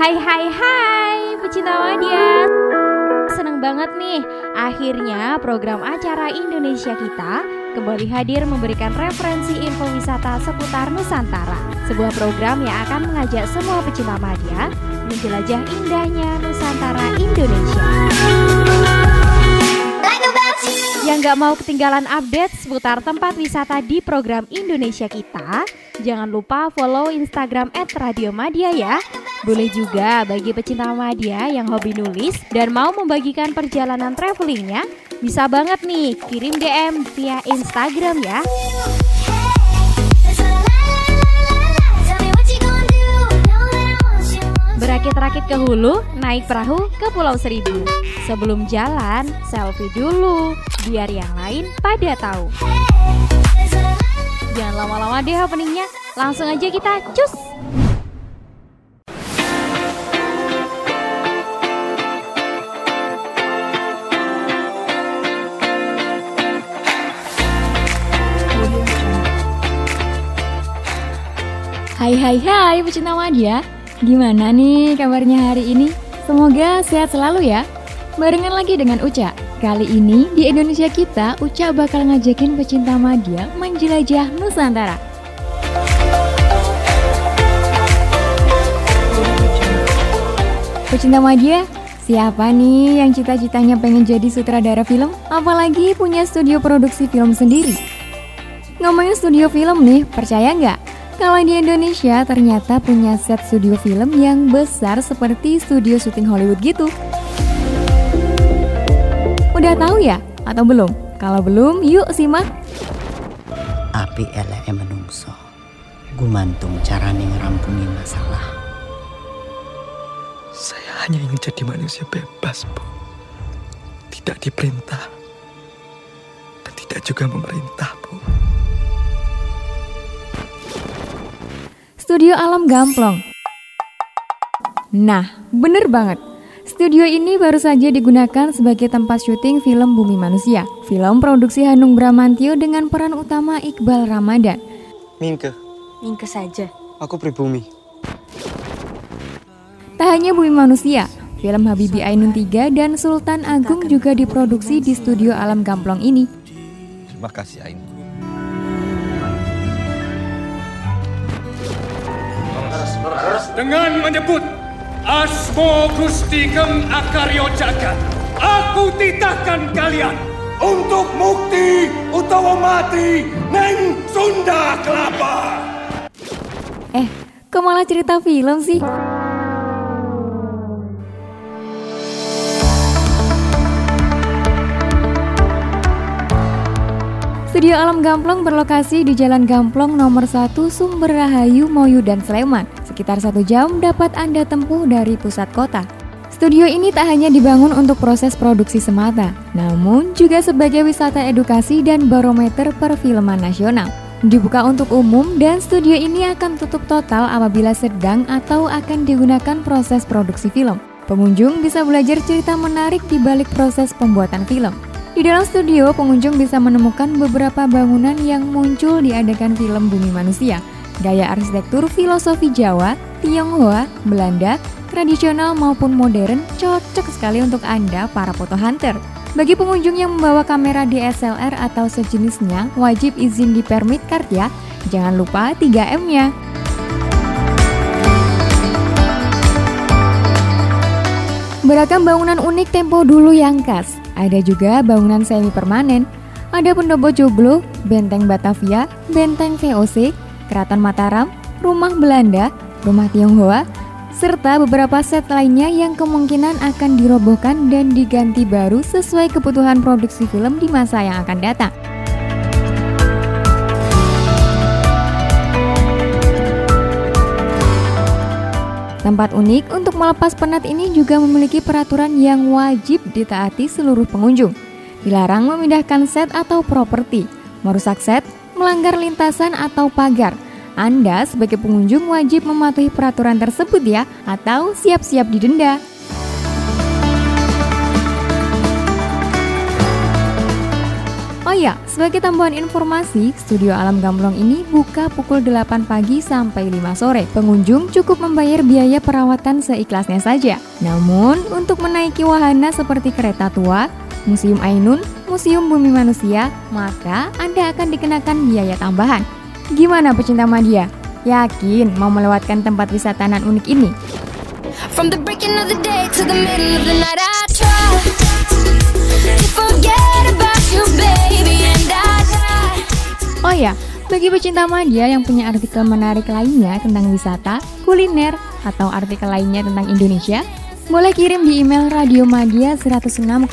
Hai hai hai pecinta media Seneng banget nih Akhirnya program acara Indonesia Kita Kembali hadir memberikan referensi info wisata seputar Nusantara. Sebuah program yang akan mengajak semua pecinta media Menjelajah indahnya Nusantara Indonesia. Yang gak mau ketinggalan update seputar tempat wisata di program Indonesia Kita, jangan lupa follow Instagram @radiomadia ya. Boleh juga bagi pecinta media yang hobi nulis dan mau membagikan perjalanan travelingnya, bisa banget nih kirim DM via Instagram ya. Berakit-rakit ke hulu, naik perahu ke Pulau Seribu. Sebelum jalan, selfie dulu, biar yang lain pada tahu. Jangan lama-lama deh openingnya, langsung aja kita cus! Hai hai hai pecinta media Gimana nih kabarnya hari ini? Semoga sehat selalu ya Barengan lagi dengan Uca Kali ini di Indonesia kita Uca bakal ngajakin pecinta media menjelajah Nusantara Pecinta media, siapa nih yang cita-citanya pengen jadi sutradara film? Apalagi punya studio produksi film sendiri? Ngomongin studio film nih, percaya nggak? Kalau di Indonesia ternyata punya set studio film yang besar seperti studio syuting Hollywood gitu. Udah tahu ya? Atau belum? Kalau belum, yuk simak. Api eleke menungso. Gumantung carane ngerampungi masalah. Saya hanya ingin jadi manusia bebas, Bu. Tidak diperintah. Dan tidak juga memerintah, Bu. Studio Alam Gamplong. Nah, bener banget. Studio ini baru saja digunakan sebagai tempat syuting film Bumi Manusia. Film produksi Hanung Bramantio dengan peran utama Iqbal Ramadan. Mingke, Mingke saja. aku pribumi. Tak hanya Bumi Manusia, film Habibie Ainun 3 dan Sultan Agung juga diproduksi di studio Alam Gamplong ini. Terima kasih, Ain. dengan menyebut Asmo Gusti Geng Akaryo Jagat. Aku titahkan kalian untuk mukti utawa mati neng Sunda Kelapa. Eh, kok malah cerita film sih? Studio Alam Gamplong berlokasi di Jalan Gamplong nomor 1 Sumber Rahayu, Moyu, dan Sleman. Sekitar satu jam dapat Anda tempuh dari pusat kota. Studio ini tak hanya dibangun untuk proses produksi semata, namun juga sebagai wisata edukasi dan barometer perfilman nasional. Dibuka untuk umum dan studio ini akan tutup total apabila sedang atau akan digunakan proses produksi film. Pengunjung bisa belajar cerita menarik di balik proses pembuatan film. Di dalam studio, pengunjung bisa menemukan beberapa bangunan yang muncul di adegan film Bumi Manusia. Gaya arsitektur filosofi Jawa, Tionghoa, Belanda, tradisional maupun modern cocok sekali untuk Anda para foto hunter. Bagi pengunjung yang membawa kamera DSLR atau sejenisnya, wajib izin di permit card ya. Jangan lupa 3M-nya. Beragam bangunan unik tempo dulu yang khas. Ada juga bangunan semi permanen. Ada pendopo joglo, benteng Batavia, benteng VOC, keraton Mataram, rumah Belanda, rumah Tionghoa, serta beberapa set lainnya yang kemungkinan akan dirobohkan dan diganti baru sesuai kebutuhan produksi film di masa yang akan datang. Tempat unik untuk melepas penat ini juga memiliki peraturan yang wajib ditaati seluruh pengunjung. Dilarang memindahkan set atau properti, merusak set, melanggar lintasan atau pagar. Anda sebagai pengunjung wajib mematuhi peraturan tersebut ya, atau siap-siap didenda. Oh ya, sebagai tambahan informasi, Studio Alam Gamplong ini buka pukul 8 pagi sampai 5 sore. Pengunjung cukup membayar biaya perawatan seikhlasnya saja. Namun, untuk menaiki wahana seperti kereta tua, Museum Ainun, Museum Bumi Manusia, maka Anda akan dikenakan biaya tambahan. Gimana pecinta media? Yakin mau melewatkan tempat wisata nan unik ini? From the breaking of the day to the middle of the night I try to forget about you baby and I try Oh ya, bagi pecinta media yang punya artikel menarik lainnya tentang wisata, kuliner, atau artikel lainnya tentang Indonesia, boleh kirim di email radiomadia 106,4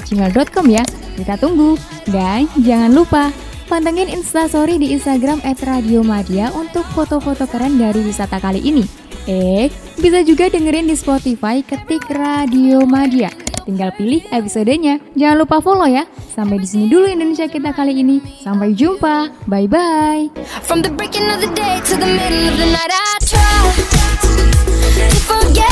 gmail.com ya. Kita tunggu. Dan jangan lupa, pantengin instastory di Instagram @radiomadia untuk foto-foto keren dari wisata kali ini. Eh, bisa juga dengerin di Spotify ketik Radio Madia. Tinggal pilih episodenya. Jangan lupa follow ya. Sampai di sini dulu Indonesia kita kali ini. Sampai jumpa. Bye bye. From the breaking of the day to the middle of the night I try to forget